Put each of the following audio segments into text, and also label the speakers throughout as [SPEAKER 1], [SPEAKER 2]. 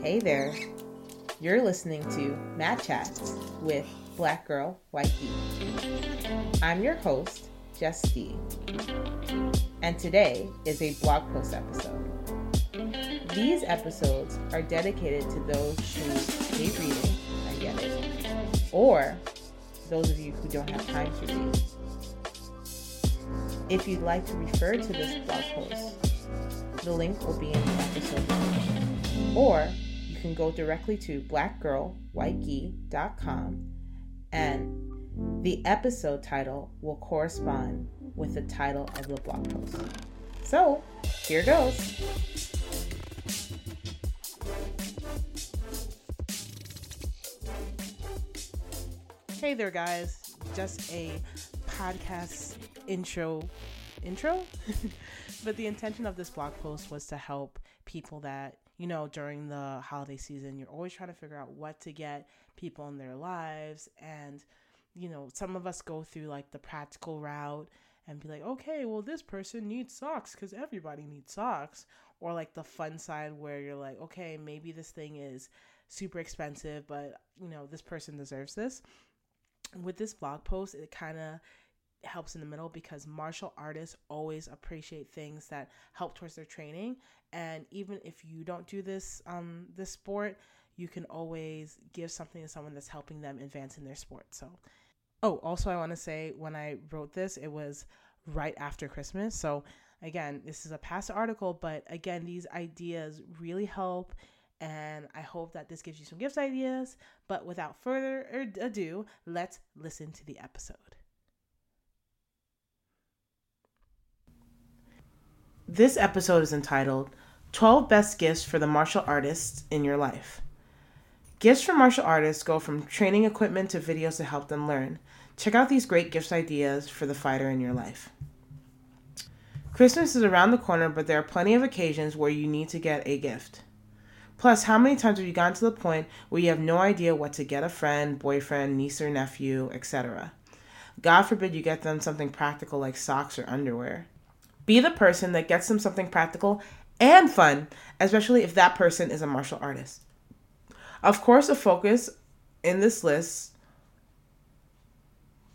[SPEAKER 1] Hey there. You're listening to Mat Chats with Black Girl White Gi. I'm your host, Jess D. And today is a blog post episode. These episodes are dedicated to those who hate reading, I get it, or those of you who don't have time to read. If you'd like to refer to this blog post, the link will be in the episode description. Or can go directly to blackgirlwhitegi.com and the episode title will correspond with the title of the blog post. So, here goes. Hey there, guys. Just a podcast intro. Intro? but the intention of this blog post was to help people that, you know, during the holiday season, you're always trying to figure out what to get people in their lives. And, you know, some of us go through like the practical route and be like, okay, well, this person needs socks because everybody needs socks. Or like the fun side where you're like, okay, maybe this thing is super expensive, but, you know, this person deserves this. With this blog post, it kind of helps in the middle because martial artists always appreciate things that help towards their training. And even if you don't do this um this sport you can always give something to someone that's helping them advance in their sport. So oh also i want to say when i wrote this it was right after christmas. So again this is a past article but again these ideas really help and i hope that this gives you some gift ideas. But without further ado let's listen to the episode This episode is entitled 12 Best Gifts for the Martial Artists in Your Life. Gifts for martial artists go from training equipment to videos to help them learn. Check out these great gift ideas for the fighter in your life. Christmas is around the corner, but there are plenty of occasions where you need to get a gift. Plus, how many times have you gotten to the point where you have no idea what to get a friend, boyfriend, niece or nephew, etc.? God forbid you get them something practical like socks or underwear. Be the person that gets them something practical and fun, especially if that person is a martial artist. Of course, a focus in this list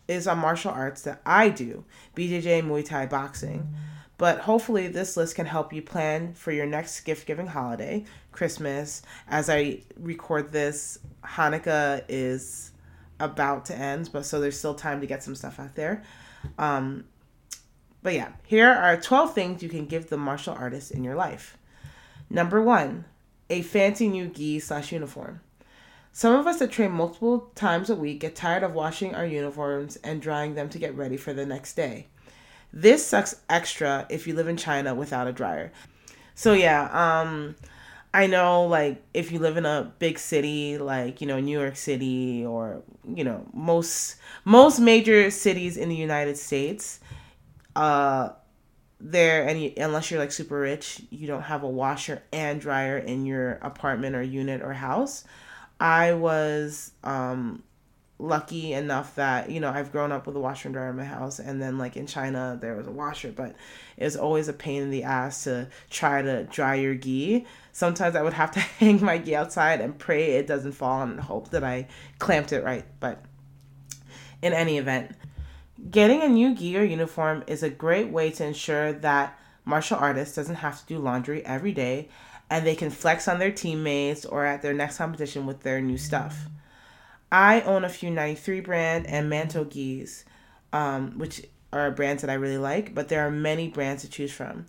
[SPEAKER 1] is on martial arts that I do BJJ, Muay Thai, boxing. But hopefully, this list can help you plan for your next gift giving holiday, Christmas. As I record this, Hanukkah is about to end, but so there's still time to get some stuff out there. Um, but yeah, here are 12 things you can give the martial artist in your life. Number one, a fancy new gi slash uniform. Some of us that train multiple times a week get tired of washing our uniforms and drying them to get ready for the next day. This sucks extra if you live in China without a dryer. So yeah, um I know like if you live in a big city like, you know, New York City or, you know, most most major cities in the United States, uh there and you, unless you're like super rich you don't have a washer and dryer in your apartment or unit or house. I was um lucky enough that you know i've grown up with a washer and dryer in my house and then like in china there was a washer but it was always a pain in the ass to try to dry your gi sometimes i would have to hang my gi outside and pray it doesn't fall and hope that i clamped it right but in any event Getting a new gi or uniform is a great way to ensure that martial artists doesn't have to do laundry every day and they can flex on their teammates or at their next competition with their new stuff. I own a few 93 brand and Manto gis, um, which are brands that I really like, but there are many brands to choose from.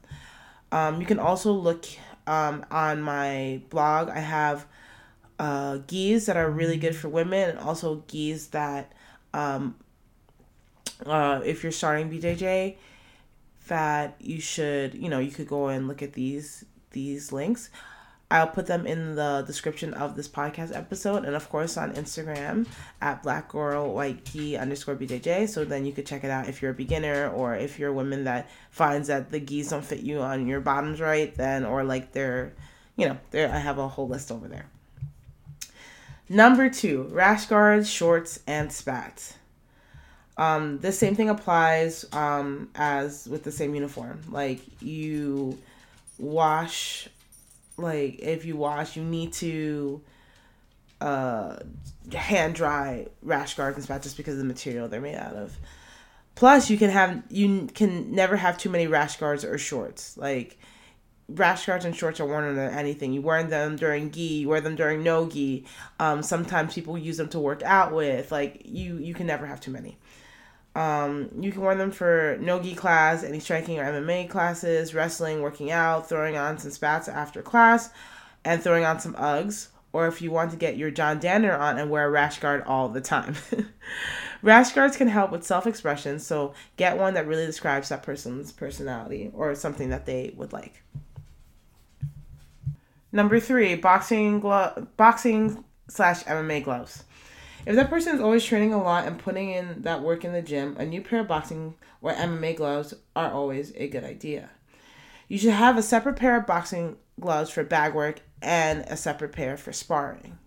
[SPEAKER 1] Um, you can also look um, on my blog. I have uh, gis that are really good for women and also gis that um, uh, if you're starting BJJ, that you should, you know, you could go and look at these these links. I'll put them in the description of this podcast episode and of course on Instagram at black girl white gi underscore BJJ. So then you could check it out if you're a beginner or if you're a woman that finds that the gis don't fit you on your bottoms right, then or like they're you know, there I have a whole list over there. Number two, rash guards, shorts, and spats. Um, the same thing applies um, as with the same uniform. Like you wash like if you wash, you need to uh, hand dry rash guards and spats just because of the material they're made out of. Plus, you can have you can never have too many rash guards or shorts. Like rash guards and shorts are worn under anything. You wear them during gi, you wear them during no gi. Um, sometimes people use them to work out with. Like you, you can never have too many. Um, you can wear them for no gi class, any striking or MMA classes, wrestling, working out, throwing on some spats after class, and throwing on some Uggs. Or if you want to get your John Danaher on and wear a rash guard all the time. rash guards can help with self expression, so get one that really describes that person's personality or something that they would like. Number three, boxing glove, boxing slash MMA gloves. If that person is always training a lot and putting in that work in the gym, a new pair of boxing or MMA gloves are always a good idea. You should have a separate pair of boxing gloves for bag work and a separate pair for sparring.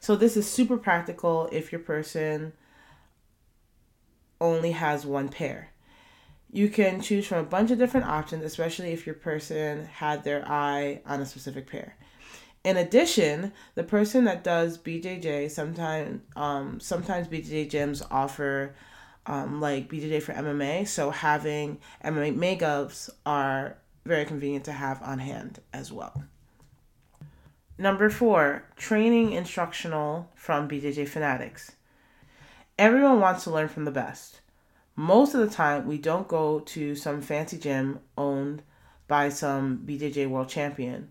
[SPEAKER 1] So this is super practical if your person only has one pair you can choose from a bunch of different options, especially if your person had their eye on a specific pair. In addition, the person that does BJJ sometimes um, sometimes BJJ gyms offer um, like BJJ for MMA, so having MMA gloves are very convenient to have on hand as well. Number four, training instructional from BJJ Fanatics. Everyone wants to learn from the best most of the time we don't go to some fancy gym owned by some BJJ world champion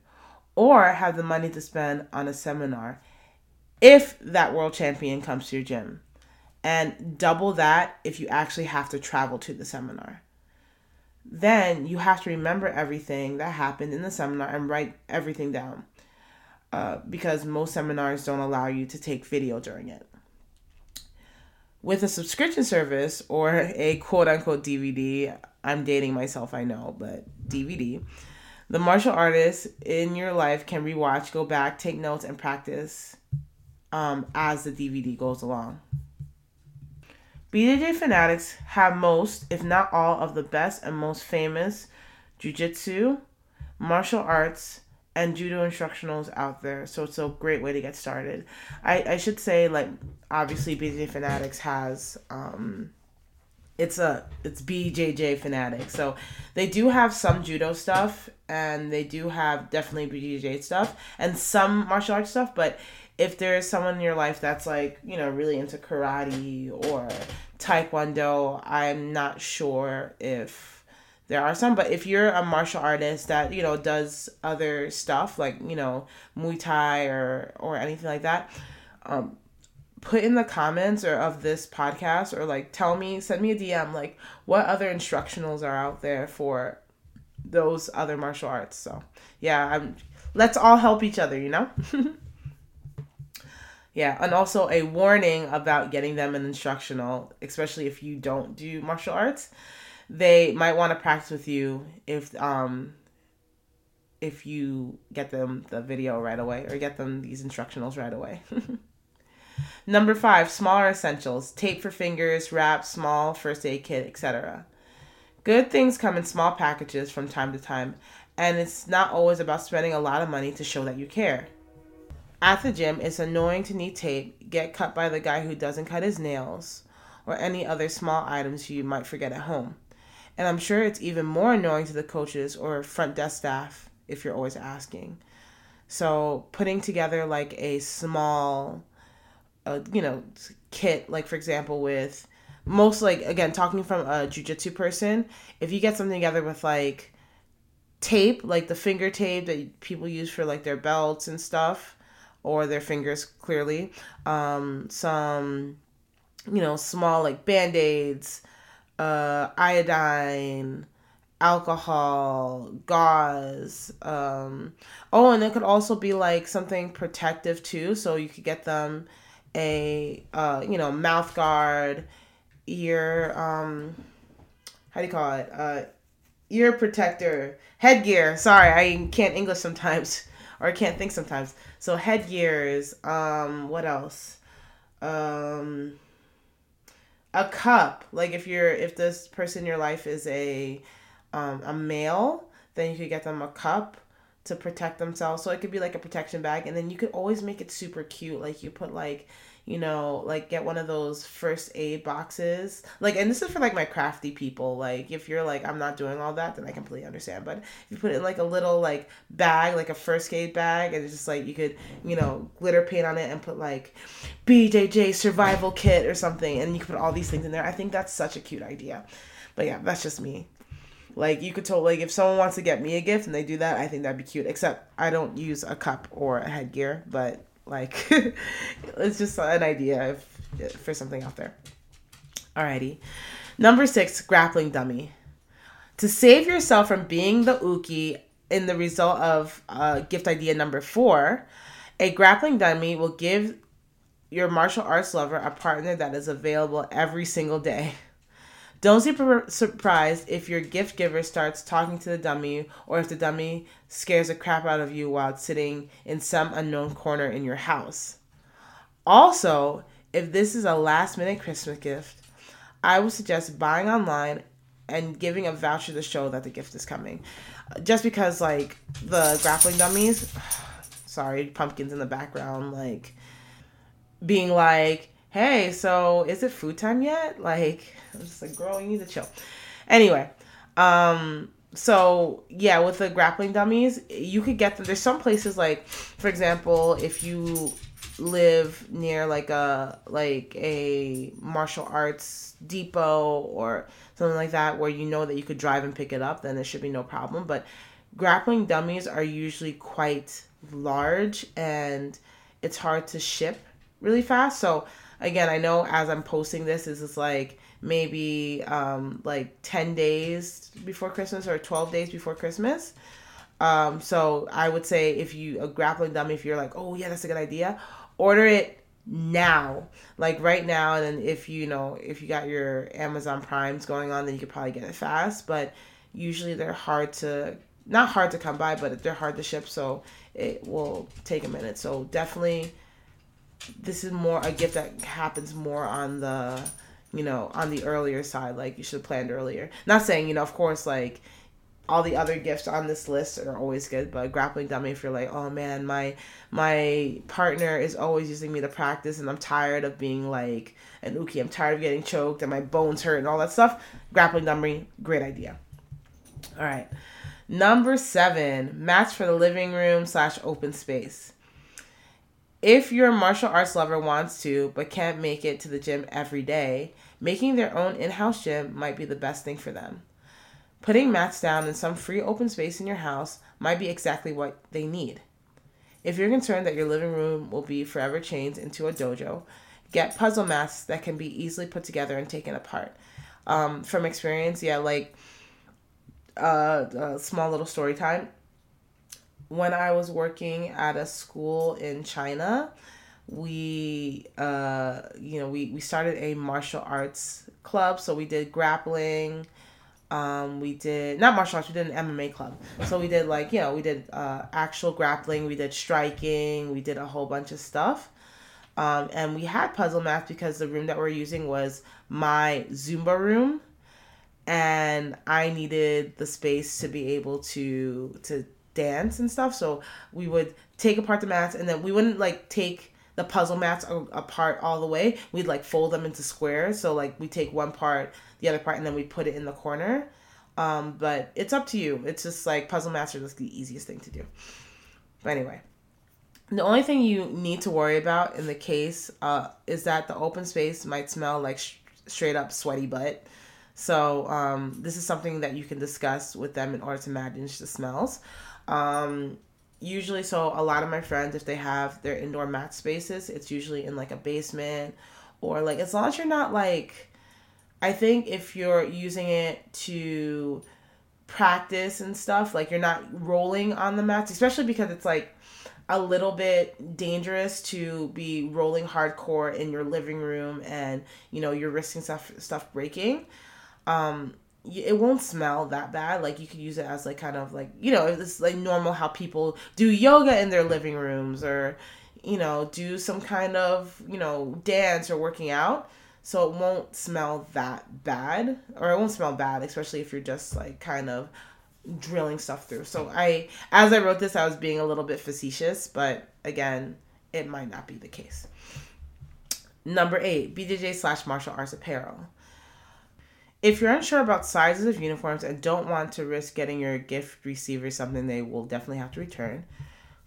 [SPEAKER 1] or have the money to spend on a seminar if that world champion comes to your gym. And double that if you actually have to travel to the seminar. Then you have to remember everything that happened in the seminar and write everything down uh, because most seminars don't allow you to take video during it. With a subscription service or a quote unquote DVD, I'm dating myself, I know, but DVD, the martial artist in your life can rewatch, go back, take notes, and practice um, as the DVD goes along. BJJ fanatics have most, if not all, of the best and most famous jiu-jitsu, martial arts, and judo instructionals out there. So it's a great way to get started. I, I should say like obviously BJJ Fanatics has um it's a it's BJJ fanatic. So they do have some judo stuff and they do have definitely BJJ stuff and some martial arts stuff, but if there's someone in your life that's like, you know, really into karate or taekwondo, I'm not sure if there are some but if you're a martial artist that you know does other stuff like you know muay thai or or anything like that um put in the comments or of this podcast or like tell me send me a dm like what other instructionals are out there for those other martial arts. So yeah i'm let's all help each other you know? Yeah and also a warning about getting them an instructional especially if you don't do martial arts. They might want to practice with you if um if you get them the video right away or get them these instructionals right away. Number five, smaller essentials tape for fingers, wrap, small first aid kit, etc. Good things come in small packages from time to time, and it's not always about spending a lot of money to show that you care. At the gym, it's annoying to need tape, get cut by the guy who doesn't cut his nails, or any other small items you might forget at home. And I'm sure it's even more annoying to the coaches or front desk staff if you're always asking. So putting together like a small, you know, kit, like for example, with most like again talking from a jujitsu person, if you get something together with like tape, like the finger tape that people use for like their belts and stuff, or their fingers clearly, um, some, you know, small like band aids uh, iodine, alcohol, gauze. Um, oh, and it could also be like something protective too. So you could get them a uh, you know mouth guard, ear um, how do you call it? Uh, ear protector, headgear. Sorry, I can't English sometimes or I can't think sometimes. So headgears. Um, what else? Um a cup like if you're if this person in your life is a um, a male then you could get them a cup to protect themselves. So it could be like a protection bag, and then you could always make it super cute. Like you put like you know, like get one of those first aid boxes. Like, and this is for like my crafty people. Like, if you're like, I'm not doing all that, then I completely understand. But if you put it in like a little like bag, like a first aid bag, and it's just like you could, you know, glitter paint on it and put like BJJ survival kit or something, and you could put all these things in there. I think that's such a cute idea. But yeah, that's just me. Like you could totally like if someone wants to get me a gift and they do that, I think that'd be cute. Except I don't use a cup or a headgear, but like it's just an idea if, for something out there. Alrighty. Number six, grappling dummy. To save yourself from being the Uke in the result of uh, gift idea number four, a grappling dummy will give your martial arts lover a partner that is available every single day. Don't be surprised if your gift giver starts talking to the dummy or if the dummy scares the crap out of you while sitting in some unknown corner in your house. Also, if this is a last minute Christmas gift, I would suggest buying online and giving a voucher to show that the gift is coming. Just because, like, the grappling dummies, sorry, pumpkins in the background, like, being like, hey, so is it food time yet? Like, I'm just like, girl, you need to chill. Anyway, um, so yeah, with the grappling dummies, you could get them. There's some places like, for example, if you live near like a like a martial arts depot or something like that where you know that you could drive and pick it up then it should be no problem but grappling dummies are usually quite large and it's hard to ship really fast so again, I know as I'm posting this, this is like maybe um, like 10 days before Christmas or 12 days before Christmas. Um, so I would say if you a grappling dummy, if you're like, oh yeah, that's a good idea, order it now, like right now. And then if you know if you got your Amazon Primes going on, then you could probably get it fast. But usually they're hard to not hard to come by, but they're hard to ship, so it will take a minute. So definitely this is more a gift that happens more on the you know on the earlier side like you should have planned earlier. Not saying you know of course like all the other gifts on this list are always good but grappling dummy if you're like oh man my my partner is always using me to practice and i'm tired of being like an uke i'm tired of getting choked and my bones hurt and all that stuff grappling dummy great idea. All right. Number seven match for the living room slash open space if your martial arts lover wants to but can't make it to the gym every day, making their own in house gym might be the best thing for them. Putting mats down in some free open space in your house might be exactly what they need. If you're concerned that your living room will be forever changed into a dojo, get puzzle mats that can be easily put together and taken apart. Um, from experience, yeah, like uh, a small little story time when I was working at a school in China, we uh you know we we started a martial arts club. So we did grappling um we did not martial arts we did an mma club. So we did like you know we did uh actual grappling we did striking we did a whole bunch of stuff. Um and we had puzzle math because the room that we're using was my zumba room. And i needed the space to be able to to dance and stuff. So we would take apart the mats and then we wouldn't like take the puzzle mats apart all the way. We'd like fold them into squares. So like we take one part, the other part, and then we put it in the corner. Um, but it's up to you. It's just like puzzle mats are just the easiest thing to do. But anyway, the only thing you need to worry about in the case uh, is that the open space might smell like sh- straight up sweaty butt. So um, this is something that you can discuss with them in order to manage the smells. Um, usually, so a lot of my friends, if they have their indoor mat spaces, it's usually in like a basement or like as long as you're not like, I think if you're using it to practice and stuff, like you're not rolling on the mats, especially because it's like a little bit dangerous to be rolling hardcore in your living room and you know you're risking stuff stuff breaking. Um it won't smell that bad. Like you could use it as like kind of like you know it's like normal how people do yoga in their living rooms or you know do some kind of you know dance or working out. So it won't smell that bad or it won't smell bad, especially if you're just like kind of drilling stuff through. So I, as I wrote this, I was being a little bit facetious, but again, it might not be the case. Number eight, BJJ slash martial arts apparel. If you're unsure about sizes of uniforms and don't want to risk getting your gift receiver something they will definitely have to return,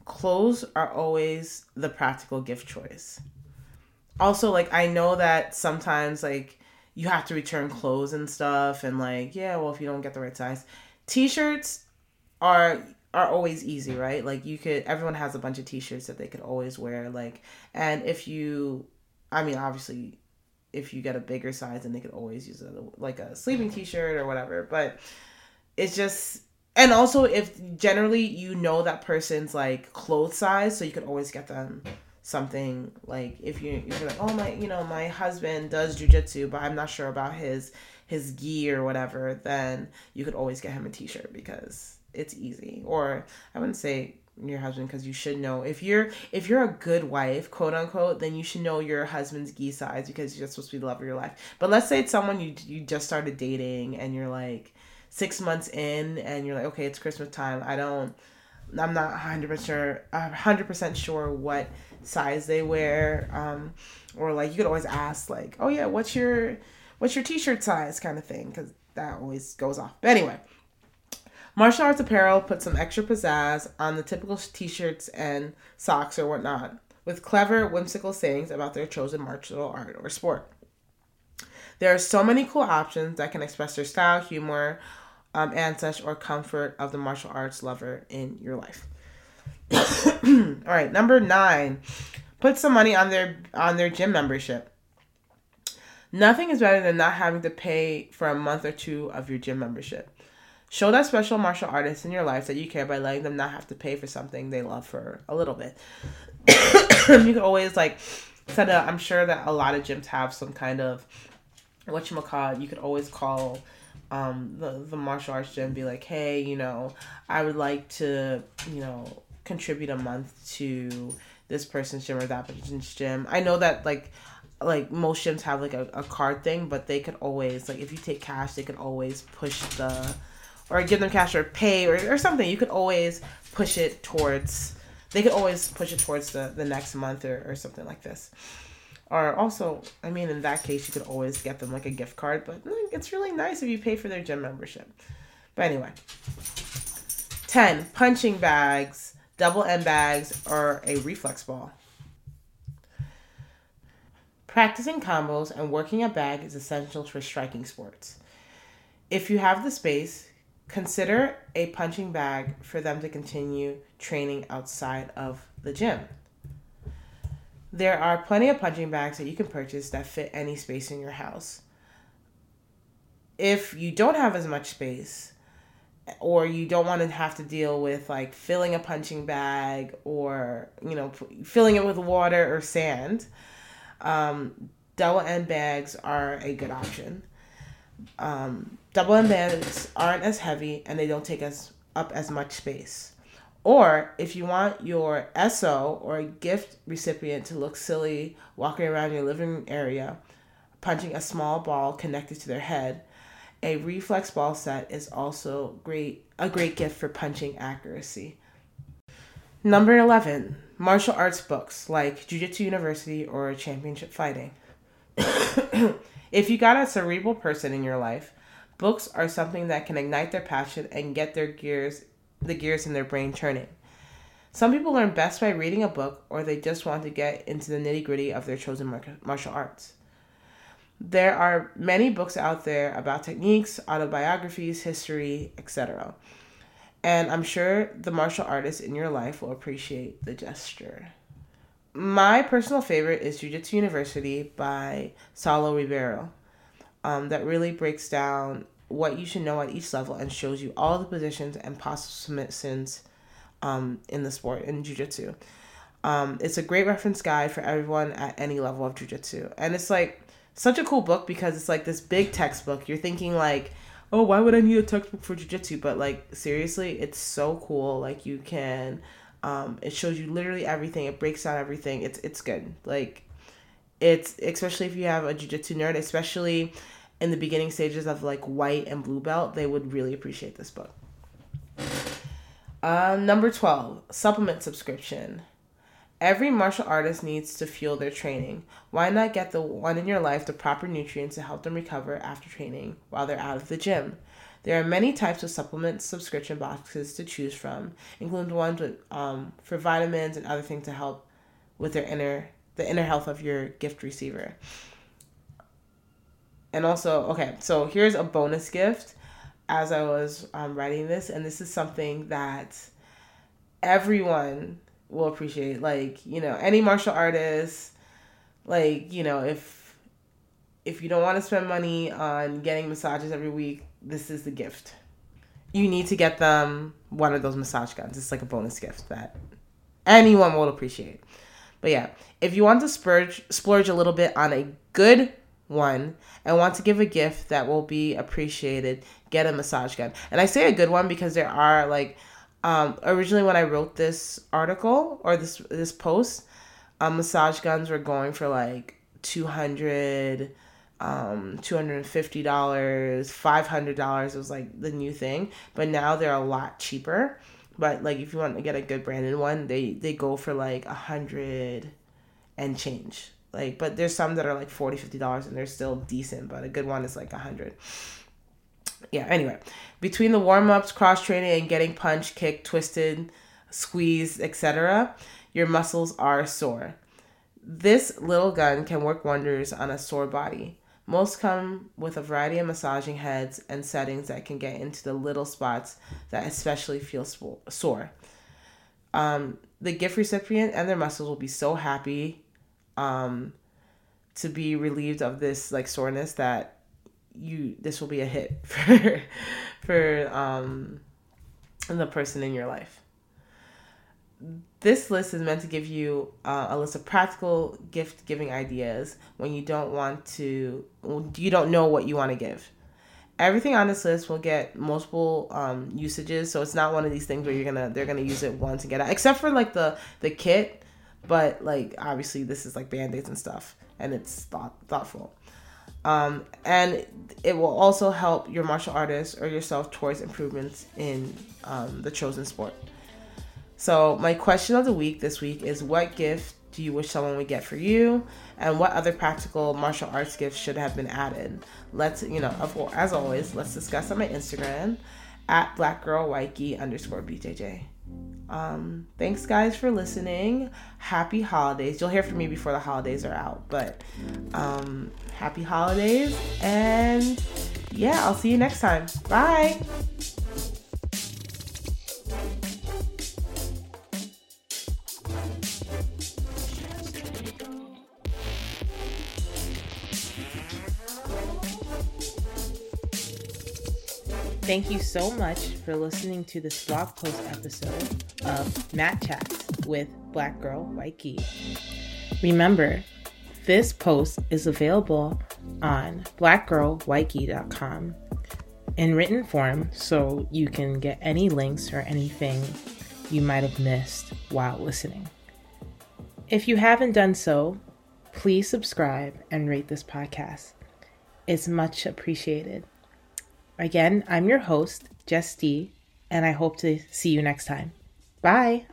[SPEAKER 1] clothes are always the practical gift choice. Also, like I know that sometimes like you have to return clothes and stuff and like, yeah, well if you don't get the right size. T-shirts are are always easy, right? Like you could everyone has a bunch of t-shirts that they could always wear like and if you I mean obviously if you get a bigger size then they could always use a like a sleeping mm-hmm. t-shirt or whatever, but it's just and also if generally you know that person's like clothes size so you could always get them something like if you if you're like oh my you know my husband does jujitsu but I'm not sure about his his gi or whatever then you could always get him a t-shirt because it's easy. Or I wouldn't say your husband because you should know. If you're if you're a good wife quote unquote then you should know your husband's gi size because you're supposed to be the love of your life. But let's say it's someone you you just started dating and you're like six months in and you're like okay it's christmas time. I don't i'm not 100% sure 100% sure what size they wear um, or like you could always ask like oh yeah what's your what's your t-shirt size? kind of thing because that always goes off. But anyway martial arts apparel puts some extra pizzazz on the typical t-shirts and socks or whatnot with clever whimsical sayings about their chosen martial art or sport there are so many cool options that can express their style humor um, such or comfort of the martial arts lover in your life All right, number nine, put some money on their on their gym membership. Nothing is better than not having to pay for a month or two of your gym membership. Show that special martial artist in your life that you care by letting them not have to pay for something they love for a little bit. you can always like set up. I'm sure that a lot of gyms have some kind of what you call. You could always call um, the the martial arts gym, be like, hey, you know, I would like to, you know, contribute a month to this person's gym or that person's gym. I know that like like most gyms have like a, a card thing, but they could always like if you take cash, they could always push the or give them cash or pay or, or something. You could always push it towards they could always push it towards the, the next month or, or something like this. Or also, I mean, in that case, you could always get them like a gift card, but mm, it's really nice if you pay for their gym membership. But anyway, 10 punching bags double end bags, or a reflex ball. Practicing combos and working a bag is essential for striking sports. If you have the space, consider a punching bag for them to continue training outside of the gym. There are plenty of punching bags that you can purchase that fit any space in your house. If you don't have as much space, or you don't want to have to deal with like filling a punching bag or you know filling it with water or sand um, double end bags are a good option um, double bags aren't as heavy and they don't take us up as much space or if you want your SO or gift recipient to look silly walking around your living area punching a small ball connected to their head a reflex ball set is also great a great gift for punching accuracy. Number 11, martial arts books like Jiu-Jitsu University or Championship Fighting. if you got a cerebral person in your life, books are something that can ignite their passion and get their gears the gears in their brain turning. Some people learn best by reading a book or they just want to get into the nitty-gritty of their chosen martial arts. There are many books out there about techniques, autobiographies, history, etc. And I'm sure the martial artist in your life will appreciate the gesture. My personal favorite is Jiu Jitsu University by Saulo Ribeiro. Um, that really breaks down what you should know at each level and shows you all the positions and possible submissions um, in the sport in Jiu Jitsu. Um, it's a great reference guide for everyone at any level of Jiu Jitsu. And it's like, such a cool book because it's like this big textbook. You're thinking like, oh, why would I need a textbook for jujitsu? But like seriously, it's so cool. Like you can, um, it shows you literally everything. It breaks down everything. It's it's good. Like it's especially if you have a jujitsu nerd, especially in the beginning stages of like white and blue belt, they would really appreciate this book. Um, number 12, supplement subscription. Every martial artist needs to fuel their training. Why not get the one in your life the proper nutrients to help them recover after training while they're out of the gym? There are many types of supplement subscription boxes to choose from, including ones with um, for vitamins and other things to help with their inner the inner health of your gift receiver. And also, okay, so here's a bonus gift as I was um, writing this, and this is something that everyone will appreciate. Like, you know, any martial artist, like, you know, if if you don't want to spend money on getting massages every week, this is the gift. You need to get them one of those massage guns. It's like a bonus gift that anyone will appreciate. But yeah, if you want to splurge splurge a little bit on a good one and want to give a gift that will be appreciated, get a massage gun. And I say a good one because there are like um, originally when I wrote this article or this this post, um, massage guns were going for like 200 um, $250, $500 was like the new thing. But now they're a lot cheaper. But like if you want to get a good branded one, they, they go for like a hundred and change. Like, but there's some that are like 40 $50 and they're still decent, but a good one is like a hundred. Yeah, anyway, between the warm ups, cross training, and getting punched, kicked, twisted, squeezed, etc., your muscles are sore. This little gun can work wonders on a sore body. Most come with a variety of massaging heads and settings that can get into the little spots that especially feel sore. Um, the gift recipient and their muscles will be so happy um, to be relieved of this like soreness that you this will be a hit for for um, the person in your life. This list is meant to give you uh, a list of practical gift giving ideas when you don't want to you don't know what you want to give. Everything on this list will get multiple um, usages so it's not one of these things where you're gonna they're gonna use it once and get out except for like the the kit but like obviously this is like band-aids and stuff and it's thought, thoughtful um, and it will also help your martial artist or yourself towards improvements in um, the chosen sport so, my question of the week this week is what gift do you wish someone would get for you? And what other practical martial arts gifts should have been added? Let's, you know, as always, let's discuss on my Instagram at blackgirlwhitegi underscore BJJ. Um, thanks, guys, for listening. Happy holidays. You'll hear from me before the holidays are out, but um, happy holidays. And yeah, I'll see you next time. Bye. Thank you so much for listening to this blog post episode of Mat Chats with Black Girl White Gi. Remember, this post is available on blackgirlwhitegi.com in written form so you can get any links or anything you might have missed while listening. If you haven't done so, please subscribe and rate this podcast. It's much appreciated. Again, I'm your host, Jess D, and I hope to see you next time. Bye.